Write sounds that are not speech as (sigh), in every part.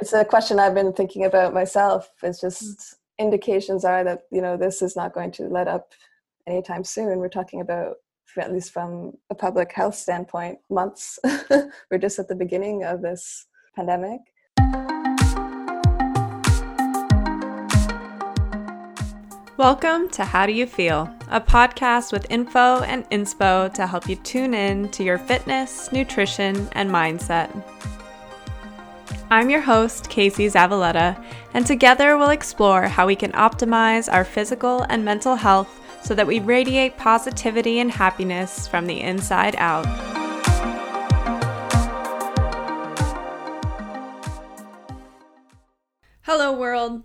it's a question I've been thinking about myself. It's just mm. indications are that you know this is not going to let up anytime soon. We're talking about, at least from a public health standpoint, months. (laughs) We're just at the beginning of this pandemic. Welcome to How Do You Feel, a podcast with info and inspo to help you tune in to your fitness, nutrition, and mindset. I'm your host, Casey Zavaletta, and together we'll explore how we can optimize our physical and mental health so that we radiate positivity and happiness from the inside out. Hello, world.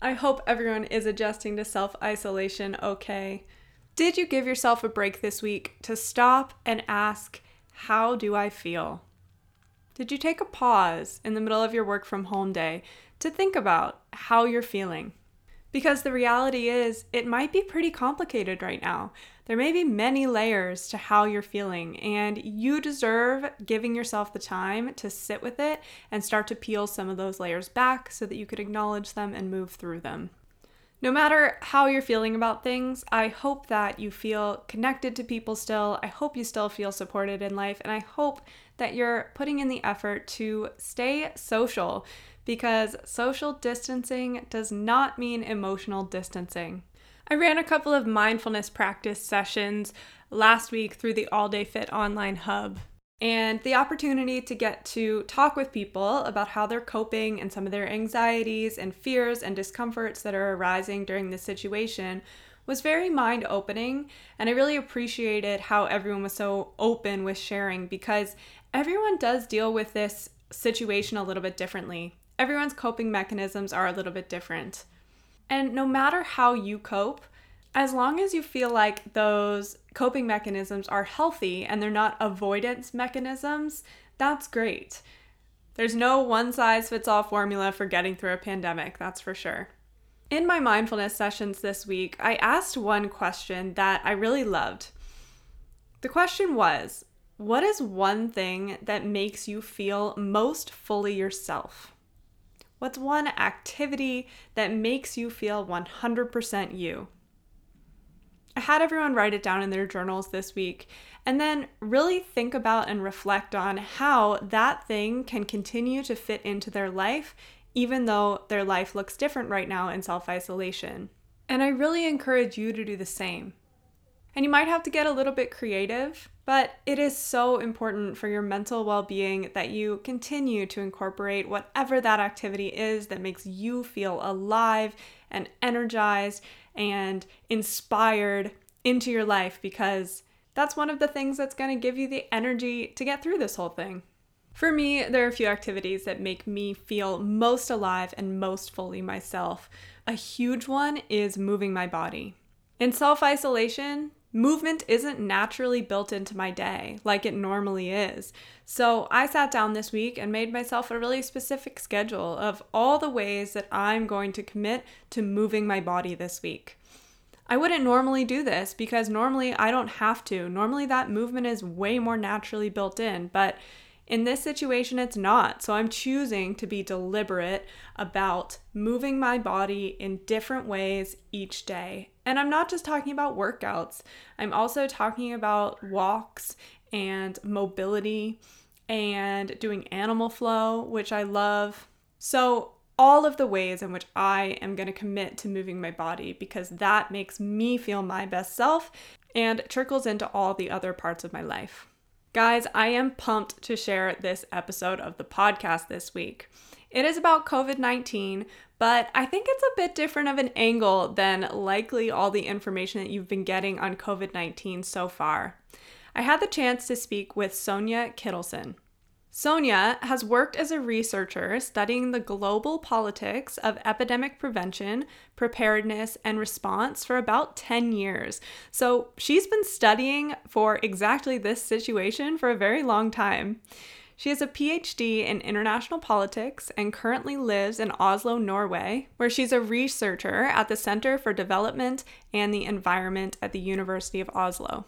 I hope everyone is adjusting to self isolation okay. Did you give yourself a break this week to stop and ask, How do I feel? Did you take a pause in the middle of your work from home day to think about how you're feeling? Because the reality is, it might be pretty complicated right now. There may be many layers to how you're feeling, and you deserve giving yourself the time to sit with it and start to peel some of those layers back so that you could acknowledge them and move through them. No matter how you're feeling about things, I hope that you feel connected to people still. I hope you still feel supported in life, and I hope that you're putting in the effort to stay social because social distancing does not mean emotional distancing. I ran a couple of mindfulness practice sessions last week through the All Day Fit online hub. And the opportunity to get to talk with people about how they're coping and some of their anxieties and fears and discomforts that are arising during this situation was very mind opening. And I really appreciated how everyone was so open with sharing because everyone does deal with this situation a little bit differently everyone's coping mechanisms are a little bit different. And no matter how you cope, as long as you feel like those coping mechanisms are healthy and they're not avoidance mechanisms, that's great. There's no one size fits all formula for getting through a pandemic, that's for sure. In my mindfulness sessions this week, I asked one question that I really loved. The question was What is one thing that makes you feel most fully yourself? What's one activity that makes you feel 100% you? I had everyone write it down in their journals this week and then really think about and reflect on how that thing can continue to fit into their life, even though their life looks different right now in self isolation. And I really encourage you to do the same. And you might have to get a little bit creative, but it is so important for your mental well being that you continue to incorporate whatever that activity is that makes you feel alive and energized and inspired into your life because that's one of the things that's going to give you the energy to get through this whole thing. For me, there are a few activities that make me feel most alive and most fully myself. A huge one is moving my body. In self isolation, movement isn't naturally built into my day like it normally is. So I sat down this week and made myself a really specific schedule of all the ways that I'm going to commit to moving my body this week. I wouldn't normally do this because normally I don't have to. Normally that movement is way more naturally built in, but in this situation, it's not. So I'm choosing to be deliberate about moving my body in different ways each day. And I'm not just talking about workouts, I'm also talking about walks and mobility and doing animal flow, which I love. So, all of the ways in which I am going to commit to moving my body because that makes me feel my best self and trickles into all the other parts of my life. Guys, I am pumped to share this episode of the podcast this week. It is about COVID 19, but I think it's a bit different of an angle than likely all the information that you've been getting on COVID 19 so far. I had the chance to speak with Sonja Kittelsen. Sonja has worked as a researcher studying the global politics of epidemic prevention, preparedness, and response for about 10 years. So she's been studying for exactly this situation for a very long time. She has a PhD in international politics and currently lives in Oslo, Norway, where she's a researcher at the Center for Development and the Environment at the University of Oslo.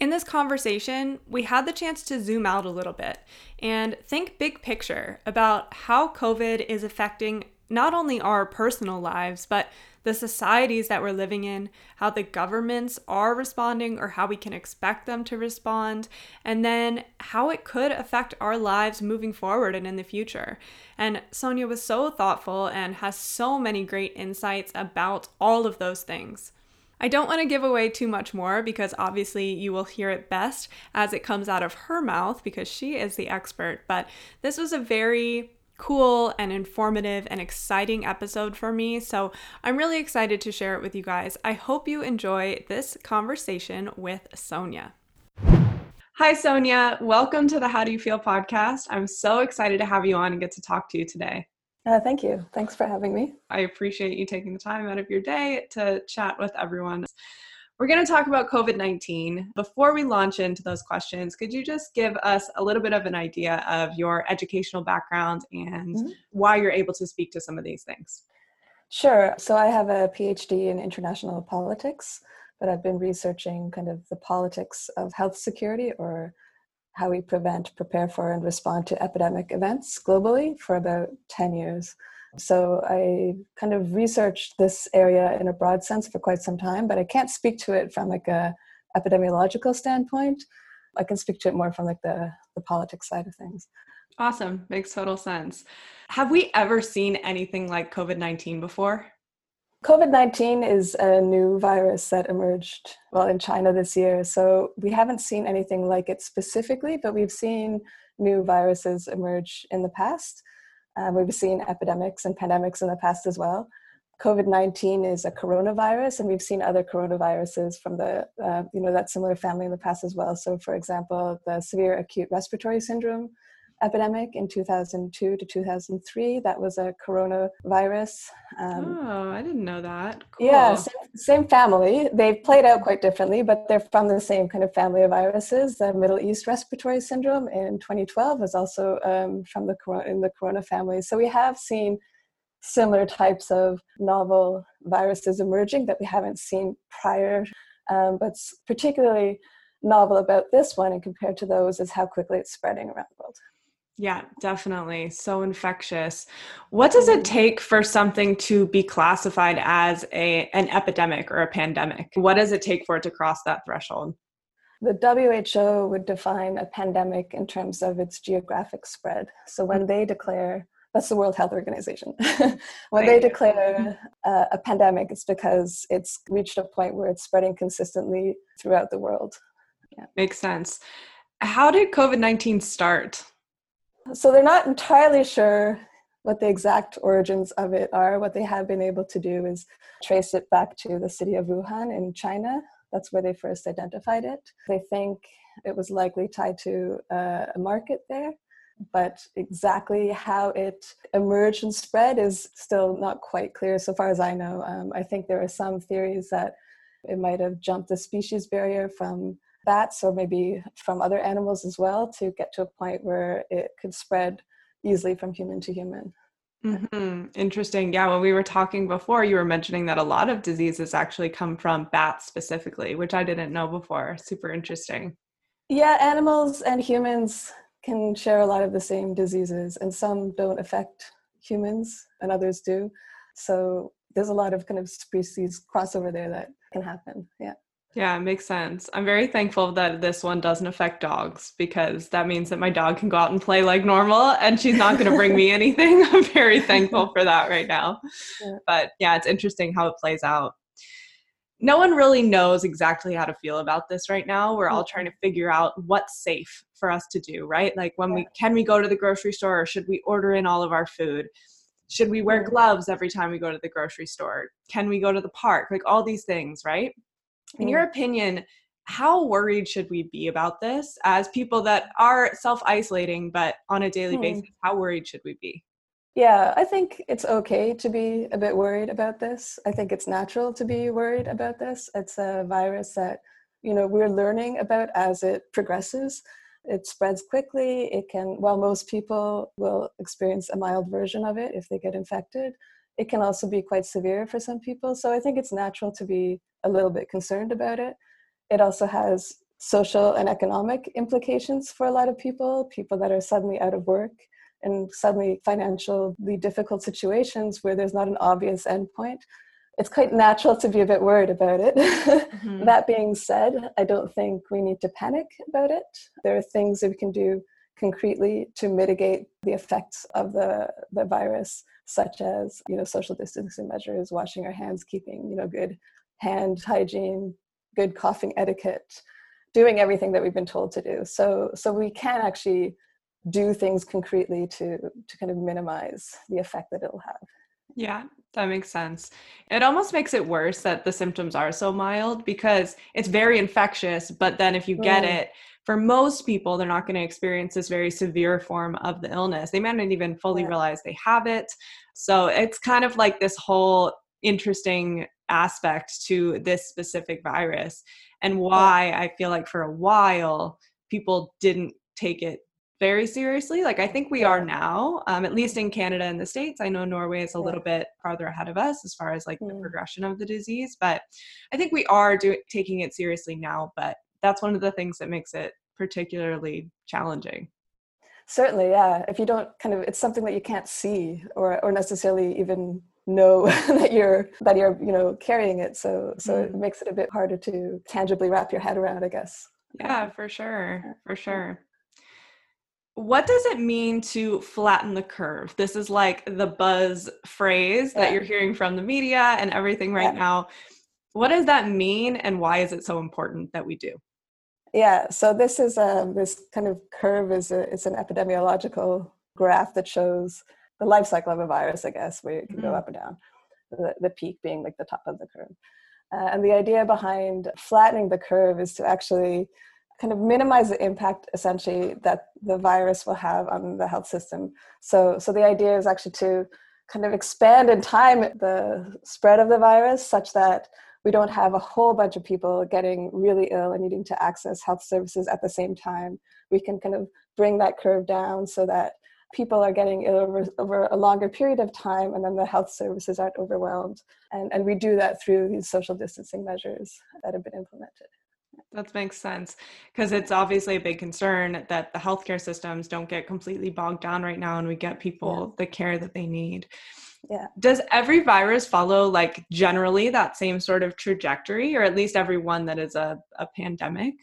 In this conversation, we had the chance to zoom out a little bit and think big picture about how COVID is affecting not only our personal lives, but the societies that we're living in, how the governments are responding or how we can expect them to respond, and then how it could affect our lives moving forward and in the future. And Sonja was so thoughtful and has so many great insights about all of those things. I don't want to give away too much more because obviously you will hear it best as it comes out of her mouth because she is the expert. But this was a very cool and informative and exciting episode for me. So I'm really excited to share it with you guys. I hope you enjoy this conversation with Sonja. Hi, Sonja. Welcome to the How Do You Feel podcast. I'm so excited to have you on and get to talk to you today. Uh, thank you. Thanks for having me. I appreciate you taking the time out of your day to chat with everyone. We're going to talk about COVID 19. Before we launch into those questions, could you just give us a little bit of an idea of your educational background and mm-hmm. why you're able to speak to some of these things? Sure. So, I have a PhD in international politics, but I've been researching kind of the politics of health security or how we prevent, prepare for, and respond to epidemic events globally for about 10 years. So I kind of researched this area in a broad sense for quite some time, but I can't speak to it from like a epidemiological standpoint. I can speak to it more from like the, the politics side of things. Awesome. Makes total sense. Have we ever seen anything like COVID 19 before? COVID 19 is a new virus that emerged, well, in China this year. So we haven't seen anything like it specifically, but we've seen new viruses emerge in the past. Uh, we've seen epidemics and pandemics in the past as well. COVID 19 is a coronavirus, and we've seen other coronaviruses from the, uh, you know, that similar family in the past as well. So, for example, the severe acute respiratory syndrome epidemic in 2002 to 2003. That was a coronavirus. Um, oh, I didn't know that. Cool. Yeah, same, same, family. They played out quite differently, but they're from the same kind of family of viruses. The Middle East respiratory syndrome in 2012 was also um, from the in the corona family. So we have seen similar types of novel viruses emerging that we haven't seen prior. Um, but particularly novel about this one and compared to those is how quickly it's spreading around the world. Yeah, definitely. So infectious. What does it mm. take for something to be classified as a an epidemic or a pandemic? What does it take for it to cross that threshold? The WHO would define a pandemic in terms of its geographic spread. So when they declare that's the World Health Organization. (laughs) when they declare uh, a pandemic, it's because it's reached a point where it's spreading consistently throughout the world. Yeah. Makes sense. How did COVID 19 start? So they're not entirely sure what the exact origins of it are. What they have been able to do is trace it back to the city of Wuhan in China. That's where they first identified it. They think it was likely tied to uh, a market there, but exactly how it emerged and spread is still not quite clear, so far as I know. Um, I think there are some theories that it might have jumped the species barrier from bats or maybe from other animals as well to get to a point where it could spread easily from human to human. Mm-hmm. Interesting. Yeah, when we were talking before, you were mentioning that a lot of diseases actually come from bats specifically, which I didn't know before. Super interesting. Yeah, animals and humans can share a lot of the same diseases, and some don't affect humans and others do. So there's a lot of kind of species crossover there that can happen. Yeah. Yeah, it makes sense. I'm very thankful that this one doesn't affect dogs because that means that my dog can go out and play like normal and she's not going to bring me (laughs) anything. I'm very thankful for that right now. Yeah. But yeah, it's interesting how it plays out. No one really knows exactly how to feel about this right now. We're all trying mm-hmm. to figure out what's safe for us to do, right? Like when we can we go to the grocery store or should we order in all of our food? Should we wear mm-hmm. gloves every time we go to the grocery store? Can we go to the park? Like all these things, right? In your opinion how worried should we be about this as people that are self-isolating but on a daily hmm. basis how worried should we be? Yeah i think it's okay to be a bit worried about this. I think it's natural to be worried about this. It's a virus that you know we're learning about as it progresses. It spreads quickly. It can while most people will experience a mild version of it if they get infected it can also be quite severe for some people. So I think it's natural to be a little bit concerned about it. It also has social and economic implications for a lot of people, people that are suddenly out of work and suddenly financially difficult situations where there's not an obvious endpoint. It's quite natural to be a bit worried about it. Mm-hmm. (laughs) that being said, I don't think we need to panic about it. There are things that we can do concretely to mitigate the effects of the, the virus, such as you know social distancing measures, washing our hands, keeping you know good hand hygiene, good coughing etiquette, doing everything that we've been told to do. So so we can actually do things concretely to to kind of minimize the effect that it'll have. Yeah, that makes sense. It almost makes it worse that the symptoms are so mild because it's very infectious, but then if you get mm. it, for most people, they're not going to experience this very severe form of the illness. They might not even fully yeah. realize they have it. So it's kind of like this whole interesting aspect to this specific virus and why yeah. I feel like for a while people didn't take it very seriously. Like I think we are now, um, at least in Canada and the States. I know Norway is a yeah. little bit farther ahead of us as far as like mm. the progression of the disease, but I think we are do- taking it seriously now. But that's one of the things that makes it particularly challenging. Certainly, yeah. If you don't kind of, it's something that you can't see or or necessarily even know (laughs) that you're that you're you know carrying it. So so mm. it makes it a bit harder to tangibly wrap your head around, I guess. Yeah, for sure, for sure. What does it mean to flatten the curve? This is like the buzz phrase that you're hearing from the media and everything right yeah. now. What does that mean and why is it so important that we do? Yeah, so this is a um, this kind of curve is a, it's an epidemiological graph that shows the life cycle of a virus, I guess, where it can mm-hmm. go up and down. The, the peak being like the top of the curve. Uh, and the idea behind flattening the curve is to actually kind of minimize the impact essentially that the virus will have on the health system. So, so the idea is actually to kind of expand in time the spread of the virus such that we don't have a whole bunch of people getting really ill and needing to access health services at the same time. We can kind of bring that curve down so that people are getting ill over, over a longer period of time and then the health services aren't overwhelmed. And, and we do that through these social distancing measures that have been implemented. That makes sense because it's obviously a big concern that the healthcare systems don't get completely bogged down right now and we get people yeah. the care that they need. Yeah. Does every virus follow like generally that same sort of trajectory or at least every one that is a, a pandemic?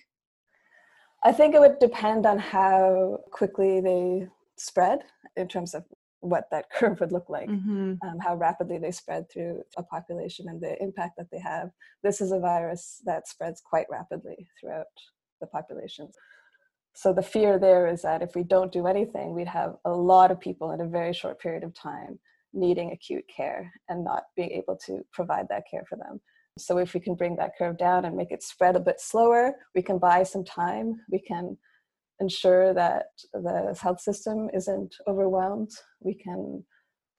I think it would depend on how quickly they spread in terms of what that (laughs) curve would look like, mm-hmm. um, how rapidly they spread through a population and the impact that they have. This is a virus that spreads quite rapidly throughout the population. So the fear there is that if we don't do anything, we'd have a lot of people in a very short period of time needing acute care and not being able to provide that care for them. So if we can bring that curve down and make it spread a bit slower, we can buy some time. We can ensure that the health system isn't overwhelmed. We can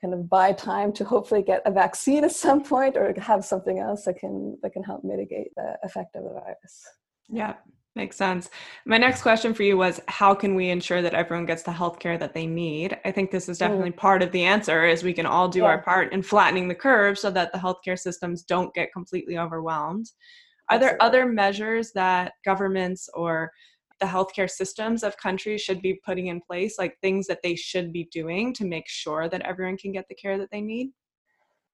kind of buy time to hopefully get a vaccine at some point or have something else that can that can help mitigate the effect of the virus. Yeah, makes sense. My next question for you was how can we ensure that everyone gets the health care that they need? I think this is mm. definitely mm. part of the answer is we can all do yeah. our part in flattening the curve so that the healthcare systems don't get completely overwhelmed. Are Absolutely. there other measures that governments or the healthcare systems of countries should be putting in place, like things that they should be doing to make sure that everyone can get the care that they need?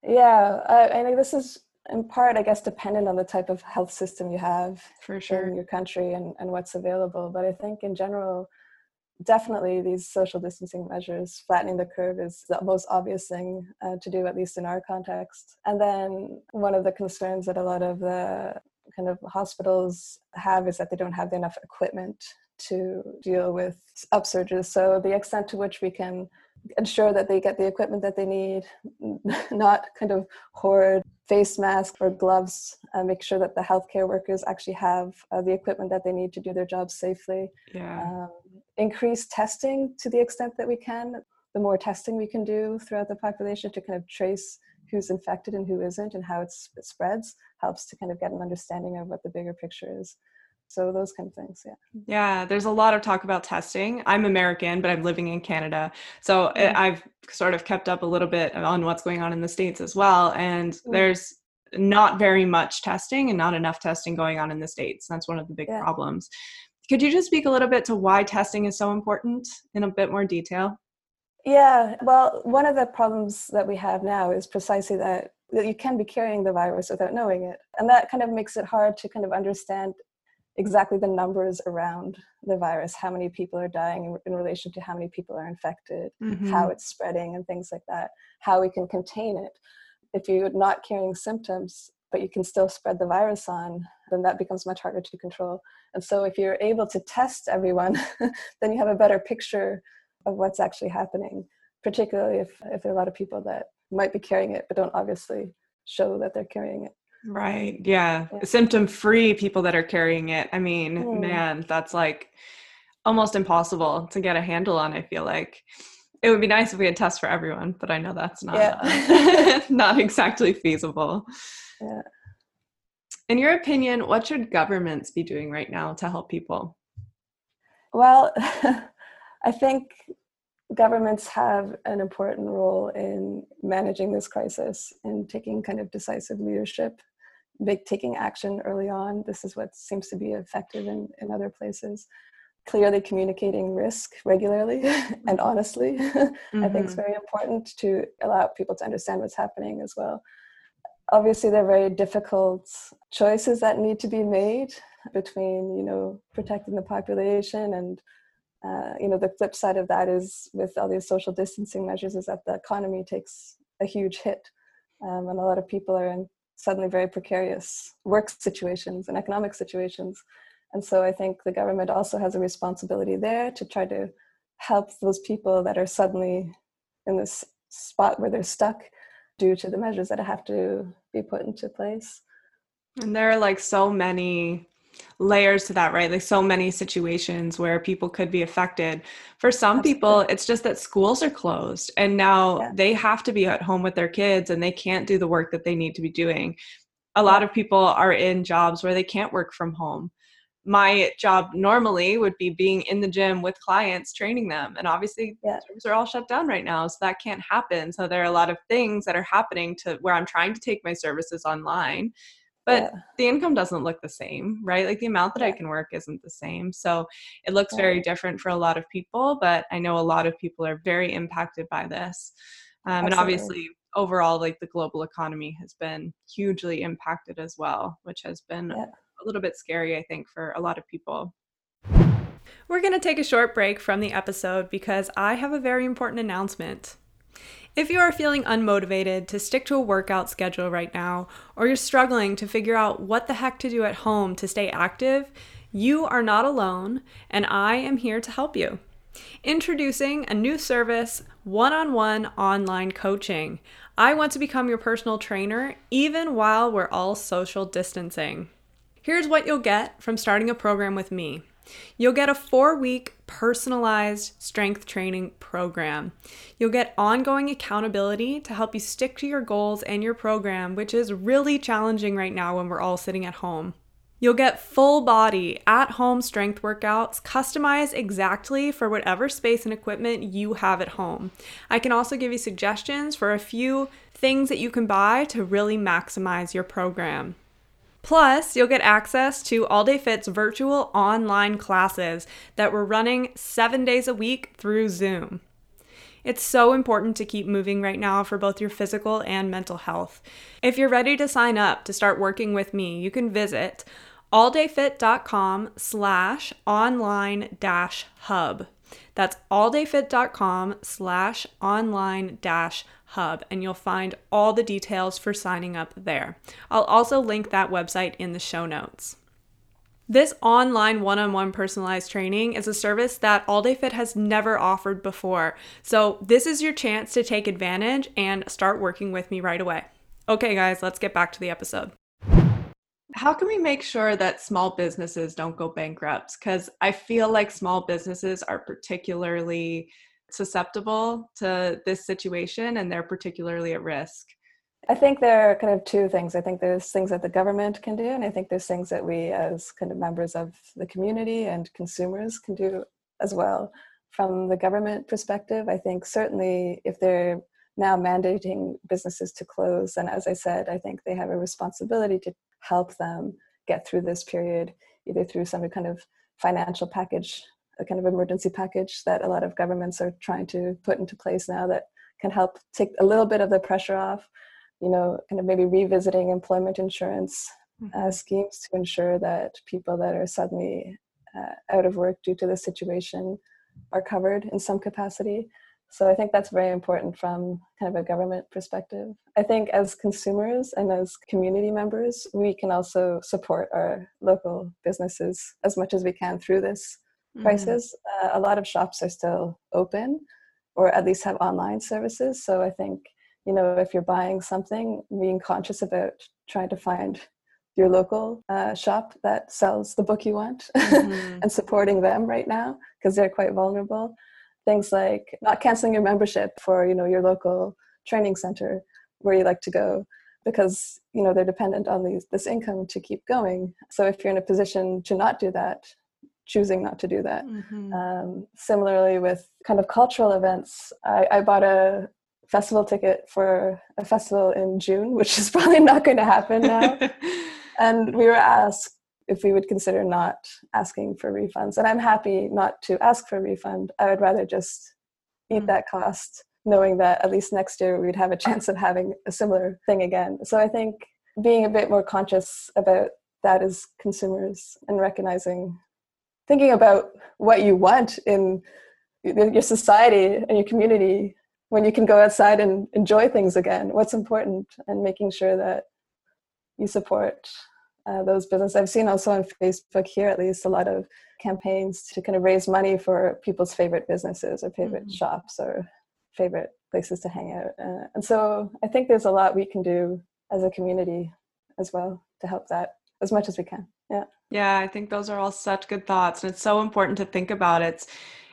Yeah, I, I think this is in part, I guess, dependent on the type of health system you have for sure in your country and, and what's available. But I think in general, definitely these social distancing measures, flattening the curve is the most obvious thing uh, to do, at least in our context. And then one of the concerns that a lot of the kind of hospitals have is that they don't have enough equipment to deal with upsurges. So the extent to which we can ensure that they get the equipment that they need, (laughs) not kind of hoard face masks or gloves, uh, make sure that the healthcare workers actually have uh, the equipment that they need to do their jobs safely. Yeah. Um, increase testing to the extent that we can. The more testing we can do throughout the population to kind of trace who's infected and who isn't and how it spreads helps to kind of get an understanding of what the bigger picture is so those kind of things yeah yeah there's a lot of talk about testing i'm american but i'm living in canada so mm-hmm. i've sort of kept up a little bit on what's going on in the states as well and mm-hmm. there's not very much testing and not enough testing going on in the states. That's one of the big yeah. problems. Could you just speak a little bit to why testing is so important in a bit more detail? Yeah, well, one of the problems that we have now is precisely that that you can be carrying the virus without knowing it. And that kind of makes it hard to kind of understand exactly the numbers around the virus, how many people are dying in, relation to how many people are infected, mm-hmm. how it's spreading, and things like that, how we can contain it. If you're not carrying symptoms, but you can still spread the virus on, then that becomes much harder to control. And so, if you're able to test everyone, (laughs) then you have a better picture of what's actually happening, particularly if, if there are a lot of people that might be carrying it but don't obviously show that they're carrying it. Right. Yeah. yeah. Symptom free people that are carrying it. I mean, mm. man, that's like almost impossible to get a handle on, I feel like. It would be nice if we had tests for everyone, but I know that's not yeah. (laughs) not exactly feasible. Yeah. In your opinion, what should governments be doing right now to help people? Well, (laughs) I think governments have an important role in managing this crisis and taking kind of decisive leadership, make, taking action early on. This is what seems to be effective in, in other places. Clearly communicating risk regularly (laughs) and honestly, mm-hmm. (laughs) I think is mm-hmm. very important to allow people to understand what's happening as well. Obviously, there are very difficult choices that need to be made between, you know, protecting the population and uh, you know the flip side of that is with all these social distancing measures is that the economy takes a huge hit um, and a lot of people are in suddenly very precarious work situations and economic situations. And so i think the government also has a responsibility there to try to help those people that are suddenly in this spot where they're stuck due to the measures that have to be put into place. And there are like so many layers to that, right? Like so many situations where people could be affected. For some Absolutely. people, it's just that schools are closed and now yeah. they have to be at home with their kids and they can't do the work that they need to be doing. A lot of people are in jobs where they can't work from home. My job normally would be being in the gym with clients, training them. And obviously, yeah. gyms are all shut down right now. So that can't happen. So there are a lot of things that are happening to where I'm trying to take my services online but yeah. the income doesn't look the same right like the amount that yeah. i can work isn't the same so it looks yeah. very different for a lot of people but i know a lot of people are very impacted by this um, and obviously overall like the global economy has been hugely impacted as well which has been a little bit scary i think for a lot of people we're going to take a short break from the episode because I have a very important announcement. If you are feeling unmotivated to stick to a workout schedule right now, or you're struggling to figure out what the heck to do at home to stay active, you are not alone, and I am here to help you. Introducing a new service one on one online coaching. I want to become your personal trainer even while we're all social distancing. Here's what you'll get from starting a program with me. You'll get a four week personalized strength training program. You'll get ongoing accountability to help you stick to your goals and your program, which is really challenging right now when we're all sitting at home. You'll get full body at home strength workouts customized exactly for whatever space and equipment you have at home. I can also give you suggestions for a few things that you can buy to really maximize your program. Plus, you'll get access to All Day Fit's virtual online classes that we're running seven days a week through Zoom. It's so important to keep moving right now for both your physical and mental health. If you're ready to sign up to start working with me, you can visit alldayfit.com slash online dash hub. That's alldayfit.com slash online dash hub, and you'll find all the details for signing up there. I'll also link that website in the show notes. This online one on one personalized training is a service that All Day Fit has never offered before. So, this is your chance to take advantage and start working with me right away. Okay, guys, let's get back to the episode. How can we make sure that small businesses don't go bankrupt? Because I feel like small businesses are particularly susceptible to this situation and they're particularly at risk? I think there are kind of two things. I think there's things that the government can do, and I think there's things that we, as kind of members of the community and consumers, can do as well. From the government perspective, I think certainly if they're now mandating businesses to close. And as I said, I think they have a responsibility to help them get through this period, either through some kind of financial package, a kind of emergency package that a lot of governments are trying to put into place now that can help take a little bit of the pressure off, you know, kind of maybe revisiting employment insurance uh, mm-hmm. schemes to ensure that people that are suddenly uh, out of work due to the situation are covered in some capacity. So I think that's very important from kind of a government perspective. I think as consumers and as community members, we can also support our local businesses as much as we can through this mm-hmm. Uh, a lot of shops are still open or at least have online services. So I think, you know, if you're buying something, being conscious about trying to find your local uh, shop that sells the book you want mm-hmm. (laughs) and supporting them right now because they're quite vulnerable things like not canceling your membership for you know your local training center where you like to go because you know they're dependent on these, this income to keep going so if you're in a position to not do that choosing not to do that mm-hmm. um, similarly with kind of cultural events I, I bought a festival ticket for a festival in june (laughs) which is probably not going to happen now (laughs) and we were asked if we would consider not asking for refunds. And I'm happy not to ask for a refund. I would rather just eat mm. that cost, knowing that at least next year we'd have a chance of having a similar thing again. So I think being a bit more conscious about that as consumers and recognizing, thinking about what you want in your society and your community when you can go outside and enjoy things again, what's important, and making sure that you support uh, those businesses. I've seen also on Facebook here, at least, a lot of campaigns to kind of raise money for people's favorite businesses or favorite mm-hmm. shops or favorite places to hang out. Uh, and so I think there's a lot we can do as a community as well to help that as much as we can. Yeah. Yeah, I think those are all such good thoughts. And it's so important to think about. It's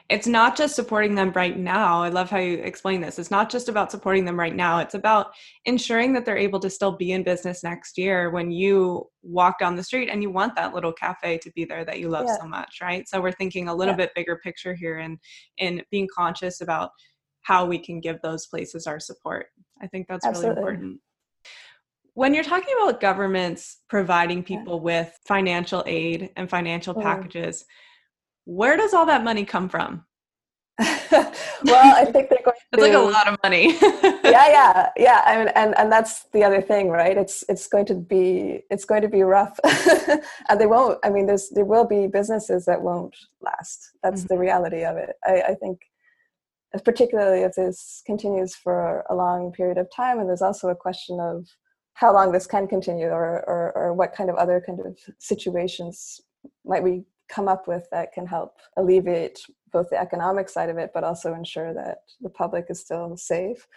it's not just supporting them right now. I love how you explain this. It's not just about supporting them right now. It's about ensuring that they're able to still be in business next year when you walk down the street and you want that little cafe to be there that you love yeah. so much, right? So we're thinking a little yeah. bit bigger picture here and in being conscious about how we can give those places our support. I think that's Absolutely. really important. When you're talking about governments providing people with financial aid and financial mm. packages, where does all that money come from? (laughs) well, I think they're going. To, (laughs) it's like a lot of money. yeah, (laughs) yeah, yeah. I mean, and and that's the other thing, right? It's it's going to be it's going to be rough, and they won't. I mean, there's there will be businesses that won't last. That's mm-hmm. the reality of it. I, I think, particularly if this continues for a long period of time, and there's also a question of how long this can continue, or or, or what kind of other kind of situations might we come up with that can help alleviate both the economic side of it, but also ensure that the public is still safe.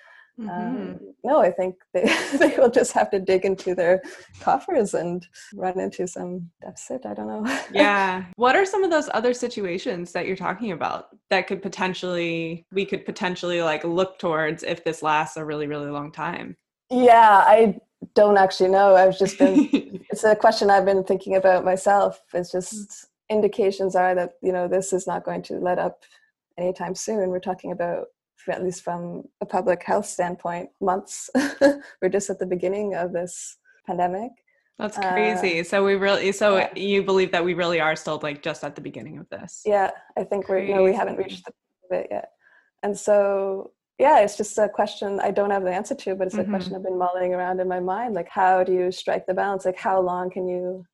Mm-hmm. Um, no, I think they, (laughs) they will just have to dig into their coffers and run into some deficit. I don't know. (laughs) yeah. What are some of those other situations that you're talking about that could potentially, we could potentially like look towards if this lasts a really, really long time? Yeah, I don't actually know. I've just been, (laughs) it's a question I've been thinking about myself. It's just, mm indications are that you know this is not going to let up anytime soon. We're talking about at least from a public health standpoint, months. (laughs) We're just at the beginning of this pandemic. That's crazy. Uh, so we really, so yeah. you believe that we really are still like just at the beginning of this? Yeah, I think we're, you know, we haven't reached the bit yet. And so, yeah, it's just a question I don't have the answer to, but it's mm-hmm. a question I've been mulling around in my mind. Like, how do you strike the balance? Like, how long can you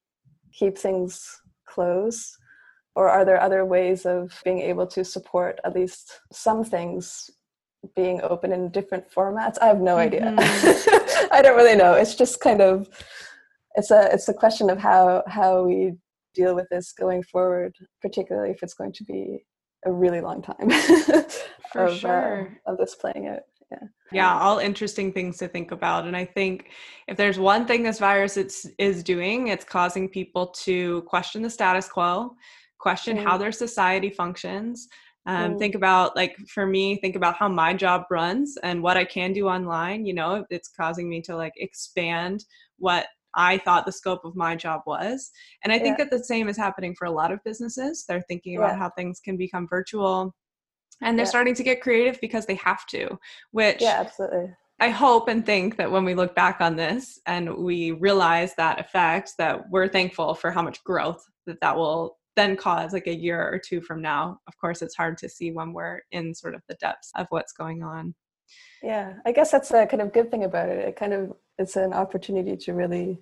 keep things close? Or are there other ways of being able to support at least some things being open in different formats? I have no idea. Mm-hmm. (laughs) I don't really know. It's just kind of it's a it's a question of how how we deal with this going forward, particularly if it's going to be a really long time (laughs) For of, uh, sure. Uh, of this playing out yeah yeah all interesting things to think about and i think if there's one thing this virus it's, is doing it's causing people to question the status quo question mm. how their society functions um, mm. think about like for me think about how my job runs and what i can do online you know it's causing me to like expand what I thought the scope of my job was. And I think yeah. that the same is happening for a lot of businesses. They're thinking about yeah. how things can become virtual and they're Yeah. starting to get creative because they have to which Yeah, absolutely. I hope and think that when we look back on this and we realize that effect, that we're thankful for how much growth that that will then cause like a year or two from now. Of course, it's hard to see when we're in sort of the depths of what's going on. Yeah, I guess that's a kind of good thing about it. It kind of it's an opportunity to really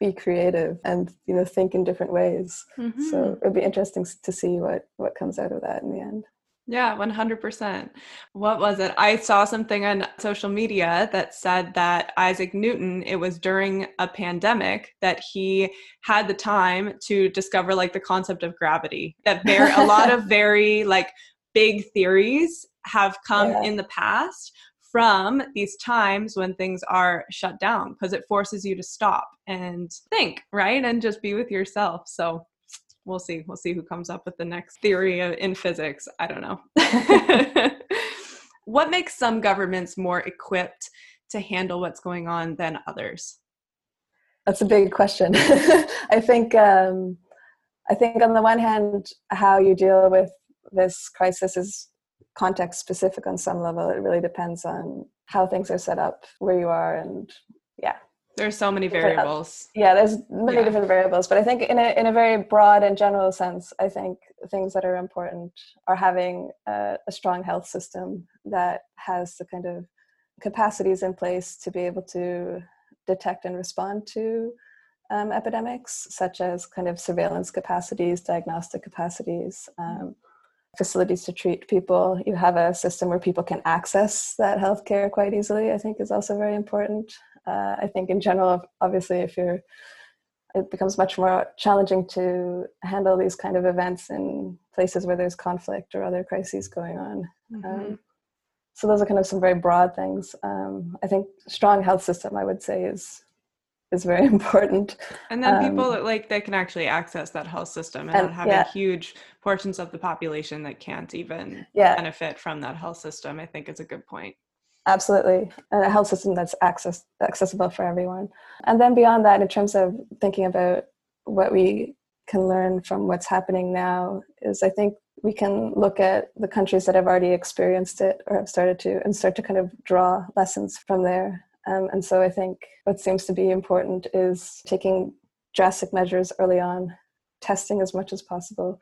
be creative and you know think in different ways. Mm-hmm. So it'd be interesting to see what what comes out of that in the end. Yeah, 100%. What was it? I saw something on social media that said that Isaac Newton, it was during a pandemic that he had the time to discover like the concept of gravity. That very a lot of (laughs) very like big theories have come Yeah. in the past from these times when things are shut down because it forces you to stop and think, right? And just be with yourself. So we'll see. We'll see who comes up with the next theory in physics. I don't know. (laughs) what makes some governments more equipped to handle what's going on than others? That's a big question. (laughs) I think um, I think on the one hand, how you deal with this crisis is context specific on some level. It really depends on how things are set up, where you are, and yeah, There's so many variables. yeah. There's many Yeah. different variables, but I think in a in a very broad and general sense, I think things that are important are having a, a strong health system that has the kind of capacities in place to be able to detect and respond to um, epidemics, such as kind of surveillance capacities, diagnostic capacities, um, facilities to treat people. You have a system where people can access that healthcare quite easily. I think is also very important. Uh, I think in general, obviously, if you're it becomes much more challenging to handle these kind of events in places where there's conflict or other crises going on. Mhm. Um, so those are kind of some very broad things. Um, I think strong health system, I would say, is is very (laughs) important. and then um, people that like that can actually access that health system and, and- not having yeah. huge portions of the population that can't even Yeah, benefit from that health system, I think is a good point. absolutely, and a health system that's access accessible for everyone. And then beyond that, in terms of thinking about what we can learn from what's happening now, is I think we can look at the countries that have already experienced it or have started to, and start to kind of draw lessons from there. Um, and so I think what seems to be important is taking drastic measures early on, testing as much as possible,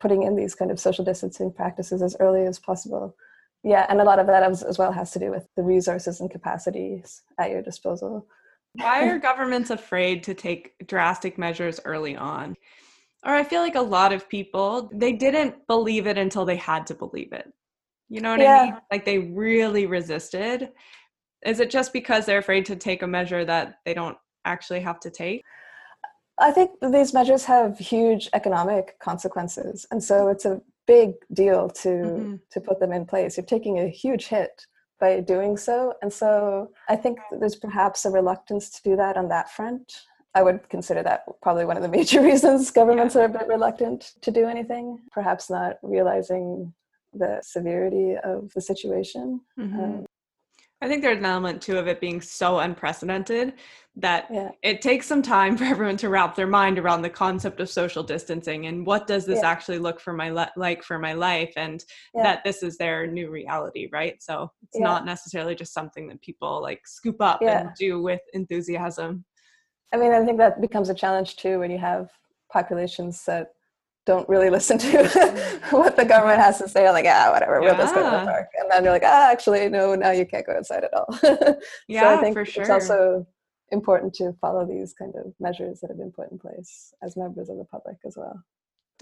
putting in these kind of social distancing practices as early as possible. Yeah, and a lot of that as, as well has to do with the resources and capacities at your disposal. Why are (laughs) governments afraid to take drastic measures early on? Or I feel like a lot of people, they didn't believe it until they had to believe it. You know what I mean? Like they really resisted. Is it just because they're afraid to take a measure that they don't actually have to take? I think these measures have huge economic consequences, and so it's a big deal to Mhm. to put them in place. You're taking a huge hit by doing so, and so I think there's perhaps a reluctance to do that on that front. I would consider that probably one of the (laughs) major reasons governments are a bit reluctant to do anything. Perhaps not realizing the severity of the situation. Mhm. Um, I think there's an element too of it being so unprecedented that yeah, it takes some time (laughs) for everyone to wrap their mind around the concept of social distancing and what does this Yeah. actually look for my li- like for my life and Yeah. that this is their new reality right? So it's not necessarily just something that people like scoop up and do with enthusiasm. I mean, I think that becomes a challenge too when you have populations that don't really listen to (laughs) what the government has to say. Like, ah, whatever, we'll just go to Yeah. the park. And then you're like, ah, actually, no, now you can't go outside at all. yeah (laughs) so I think for sure it's also important to follow these kind of measures that have been put in place as members of the public as well.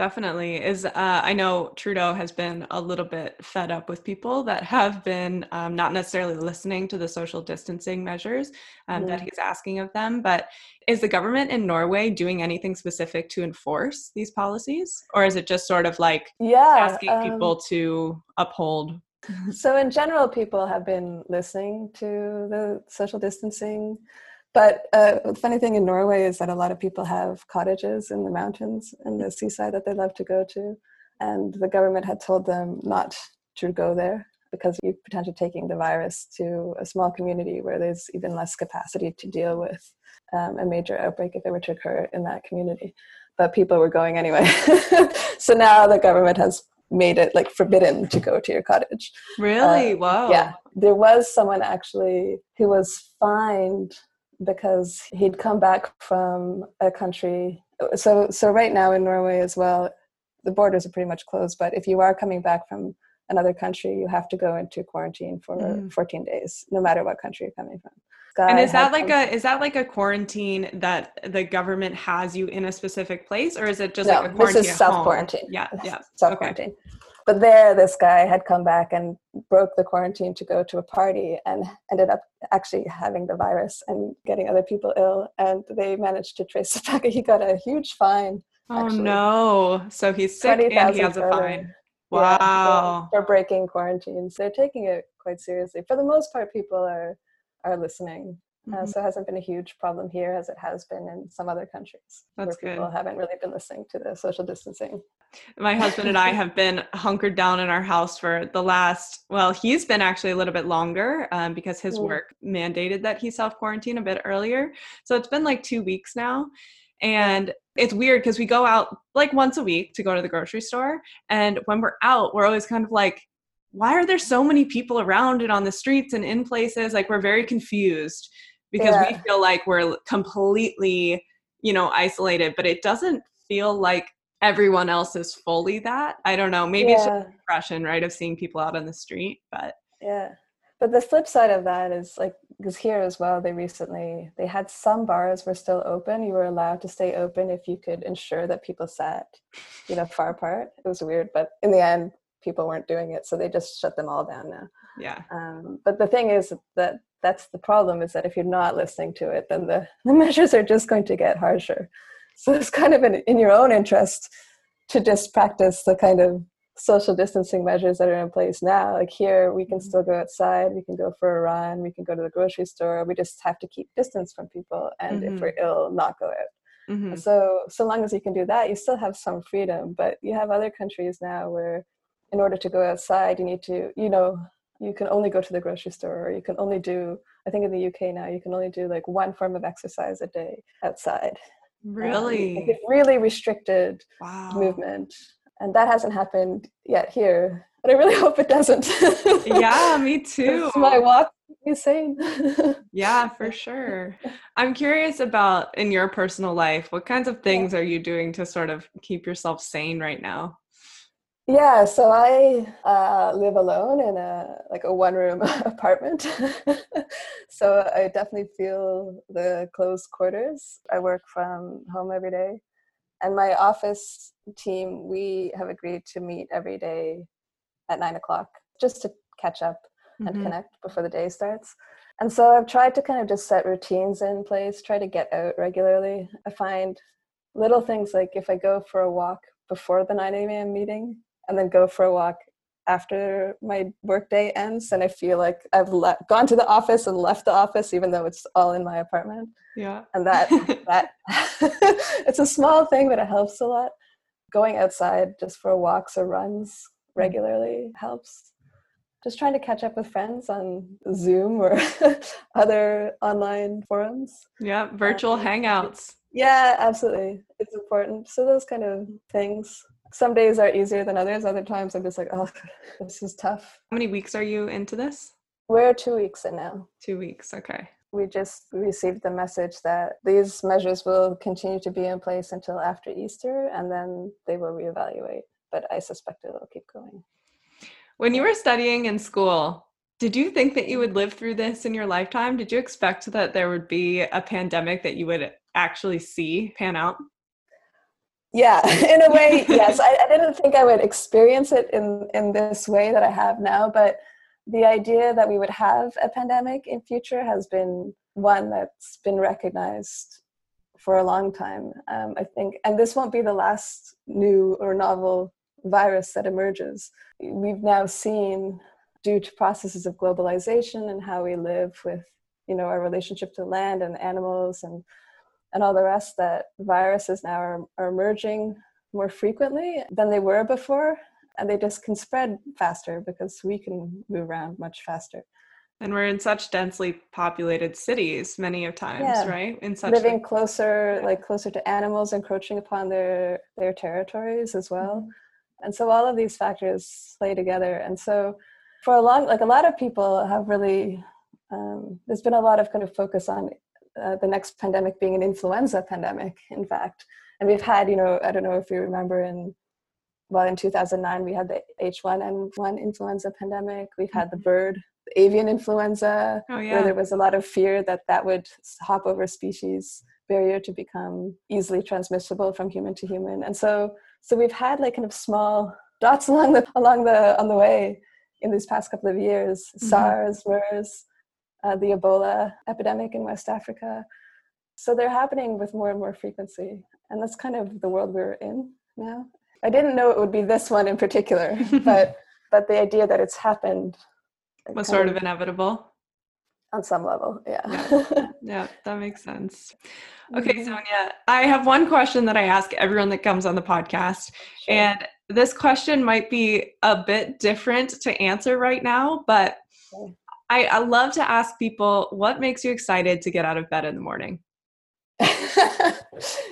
Definitely is. Uh, I know Trudeau has been a little bit fed up with people that have been um, not necessarily listening to the social distancing measures um, that Mhm. he's asking of them. But is the government in Norway doing anything specific to enforce these policies, or is it just sort of like Yeah. asking um, people to uphold? so in general people have been listening to the social distancing but uh, the funny thing in norway is that a lot of people have cottages in the mountains and the seaside that they love to go to and the government had told them not to go there because you're potentially taking the virus to a small community where there's even less capacity to deal with um, a major outbreak if it were to occur in that community but people were going anyway (laughs) so now the government has made it like forbidden to go to your cottage. Really? Uh, Wow. Yeah. There was someone actually who was fined because he'd come back from a country. So, so right now in Norway as well, the borders are pretty much closed. But if you are coming back from another country, you have to go into quarantine for mm. 14 days, no matter what country you're coming from. and is that like a is that like a quarantine that the government has you in a specific place, or is it just no, like a quarantine? This is self quarantine. Yeah, yeah, self quarantine. Okay. But there, this guy had come back and broke the quarantine to go to a party and ended up actually having the virus and getting other people ill. And they managed to trace (laughs) it back. He got a huge fine. Oh actually. no! So he's sick 20, and he has a fine. Wow! Yeah, for, breaking quarantines, they're taking it quite seriously. For the most part, people are are listening mm-hmm. Uh, so it hasn't been a huge problem here as it has been in some other countries That's where people good. haven't really been listening to the social distancing. My husband and I (laughs) have been hunkered down in our house for the last, well, he's been actually a little bit longer um, because his mm. work mandated that he self quarantine a bit earlier. So it's been like two weeks now. And it's weird because we go out like once a week to go to the grocery store. And when we're out, we're always kind of like, why are there so many people around and on the streets and in places? Like we're very confused because yeah. we feel like we're completely, you know, isolated, but it doesn't feel like everyone else is fully that. I don't know. Maybe yeah. it's just impression, right, of seeing people out on the street, but yeah. But the flip side of that is like because here as well, they recently they had some bars were still open. You were allowed to stay open if you could ensure that people sat, you know, far apart. It was weird, but in the end, people weren't doing it, so they just shut them all down now. Yeah. Um, but the thing is that that's the problem is that if you're not listening to it, then the, (laughs) the measures are just going to get harsher. So it's kind of in, in your own interest to just practice the kind of social distancing measures that are in place now. Like here, we can mm-hmm. still go outside, we can go for a run, we can go to the grocery store. We just have to keep distance from people, and mm-hmm. if we're ill, not go out. Mm-hmm. So, so long as you can do that, you still have some freedom. But you have other countries now where, in order to go outside, you need to, you know, you can only go to the grocery store or you can only do i think in the uk now you can only do like one form of exercise a day outside. Really? um, really restricted wow. movement. And that hasn't happened yet here but i really (laughs) hope it doesn't. Yeah me (laughs) too. my walk insane. (laughs) Yeah for sure. I'm curious about in your personal life what kinds of things yeah. are you doing to sort of keep yourself sane right now yeah, so I uh, live alone in a like a one room (laughs) apartment. (laughs) so I definitely feel the closed quarters. I work from home every day. And my office team, we have agreed to meet every day at nine o'clock just to catch up mm-hmm. and connect before the day starts. And so I've tried to kind of just set routines in place, try to get out regularly. I find little things like if I go for a walk before the 9 a.m. meeting, and then go for a walk after my workday ends and i feel like i've le- gone to the office and left the office even though it's all in my apartment. Yeah. And that (laughs) that (laughs) it's a small thing but it helps a lot. Going outside just for walks or runs mm. regularly helps. Just trying to catch up with friends on zoom or (laughs) other online forums. Yeah virtual um, hangouts. yeah absolutely. It's important. So those kind of things some days are easier than others. Other times I'm just like, oh, this is tough. How many weeks are you into this? We're two weeks in now. Two weeks, okay. We just received the message that these measures will continue to be in place until after Easter and then they will reevaluate. But I suspect it'll keep going. When you were studying in school, did you think that you would live through this in your lifetime? Did you expect that there would be a pandemic that you would actually see pan out? Yeah (laughs) in a way (laughs) yes. I, I, didn't think i would experience it in in this way that i have now but the idea that we would have a pandemic in future has been one that's been recognized for a long time um, i think. And this won't be the last new or novel virus that emerges. We've now seen due to processes of globalization and how we live with you know our relationship to land and animals and and all the rest that viruses now are, are emerging more frequently than they were before and they just can spread faster because we can move around much faster and we're in such densely populated cities many of times yeah. right in such living closer yeah. like closer to animals encroaching upon their their territories as well And so all of these factors play together. And so for a long, like a lot of people have really, um, there's been a lot of kind of focus on uh, the next pandemic being an influenza pandemic, in fact. And we've had, you know, I don't know if you remember in, well, in 2009, we had the H1N1 influenza pandemic. We've had the mm-hmm. bird, the avian influenza, oh, yeah. where there was a lot of fear that that would hop over species barrier to become easily transmissible from human to human. And so, so we've had like kind of small dots (laughs) along the along the on the way in these past couple of years. Mm-hmm. SARS, MERS, uh, the Ebola epidemic in West Africa. So they're happening with more and more frequency. And that's kind of the world we're in now. I didn't know it would be this one in particular, (laughs) but but the idea that it's happened was sort of, of inevitable on some level yeah yeah, (laughs) yeah that makes sense okay mm-hmm. Sonja i have one question that i ask everyone that comes on the podcast sure. and this question might be a bit different to answer right now but okay. I, I love to ask people what makes you excited to get out of bed in the morning? (laughs)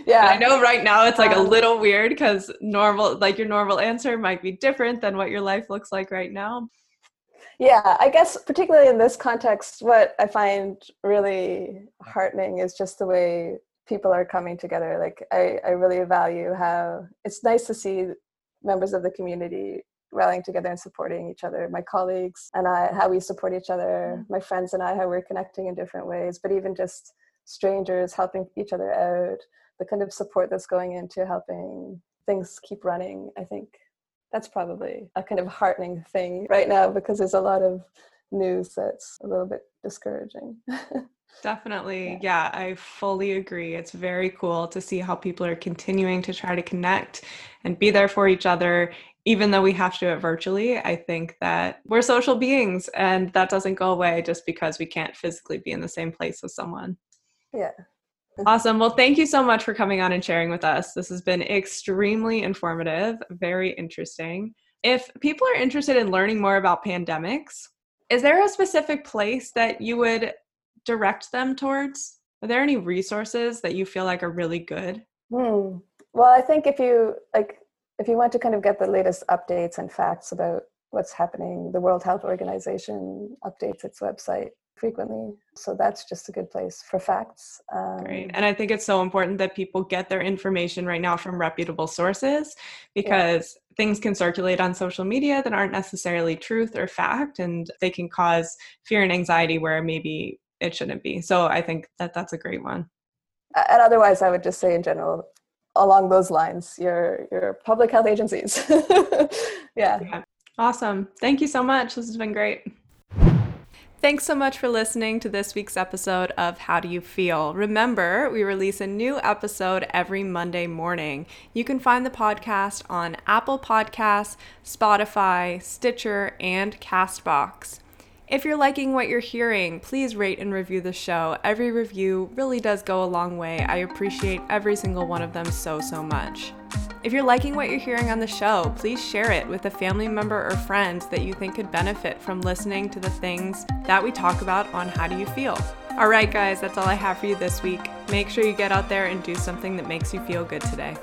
Yeah i know right now it's like um, a little weird because normal like your normal answer might be different than what your life looks like right now. Yeah i guess particularly in this context what i find really heartening is just the way people are coming together like i, I really value how it's nice to see members of the community rallying together and supporting each other my colleagues and i how we support each other mm-hmm. my friends and i how we're connecting in different ways but even just strangers helping each other out the kind of support that's going into helping things keep running i think that's probably a kind of heartening thing right now because there's a lot of news that's a little bit discouraging (laughs) Definitely. Yeah. yeah, I fully agree. It's very cool to see how people are continuing to try to connect and be there for each other even though we have to do it virtually, I think that we're social beings and that doesn't go away just because we can't physically be in the same place with someone. Yeah. Awesome. Well, thank you so much for coming on and sharing with us. This has been extremely informative, very interesting. If people are interested in learning more about pandemics, is there a specific place that you would direct them towards? Are there any resources that you feel like are really good? Hmm. Well, I think if you like if you want to kind of get the latest updates and facts about what's happening, the World Health Organization updates its website frequently. So that's just a good place for facts. Um, Great. And I think it's so important that people get their information right now from reputable sources because yeah. things can circulate on social media that aren't necessarily truth or fact, and they can cause fear and anxiety where maybe it shouldn't be. So I think that that's a great one. And otherwise, I would just say in general, along those lines your your public health agencies (laughs) yeah. yeah awesome thank you so much this has been great Thanks so much for listening to this week's episode of How Do You Feel? Remember, we release a new episode every Monday morning. You can find the podcast on Apple Podcasts, Spotify, Stitcher, and Castbox. If you're liking what you're hearing, please rate and review the show. Every review really does go a long way. I appreciate every single one of them so, so much. If you're liking what you're hearing on the show, please share it with a family member or friend that you think could benefit from listening to the things that we talk about on How Do You Feel? All right, guys, that's all I have for you this week. Make sure you get out there and do something that makes you feel good today.